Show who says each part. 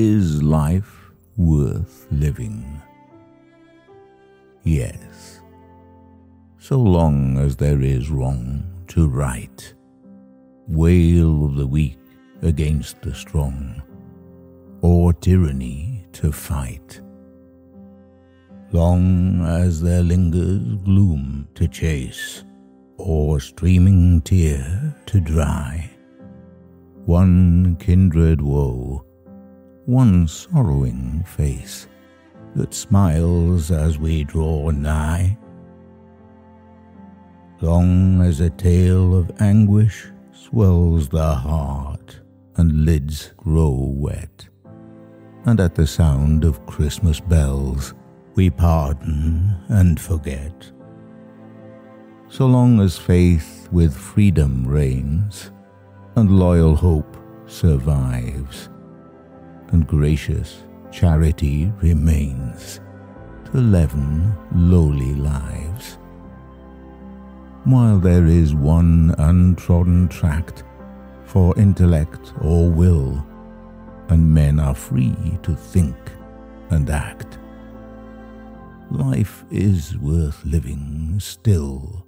Speaker 1: Is life worth living? Yes, so long as there is wrong to right, wail of the weak against the strong, or tyranny to fight. Long as there lingers gloom to chase, or streaming tear to dry, one kindred woe, one sorrowing face that smiles as we draw nigh. Long as a tale of anguish swells the heart and lids grow wet, and at the sound of Christmas bells we pardon and forget. So long as faith with freedom reigns, and loyal hope survives, and gracious charity remains to leaven lowly lives. While there is one untrodden tract for intellect or will, and men are free to think and act, life is worth living still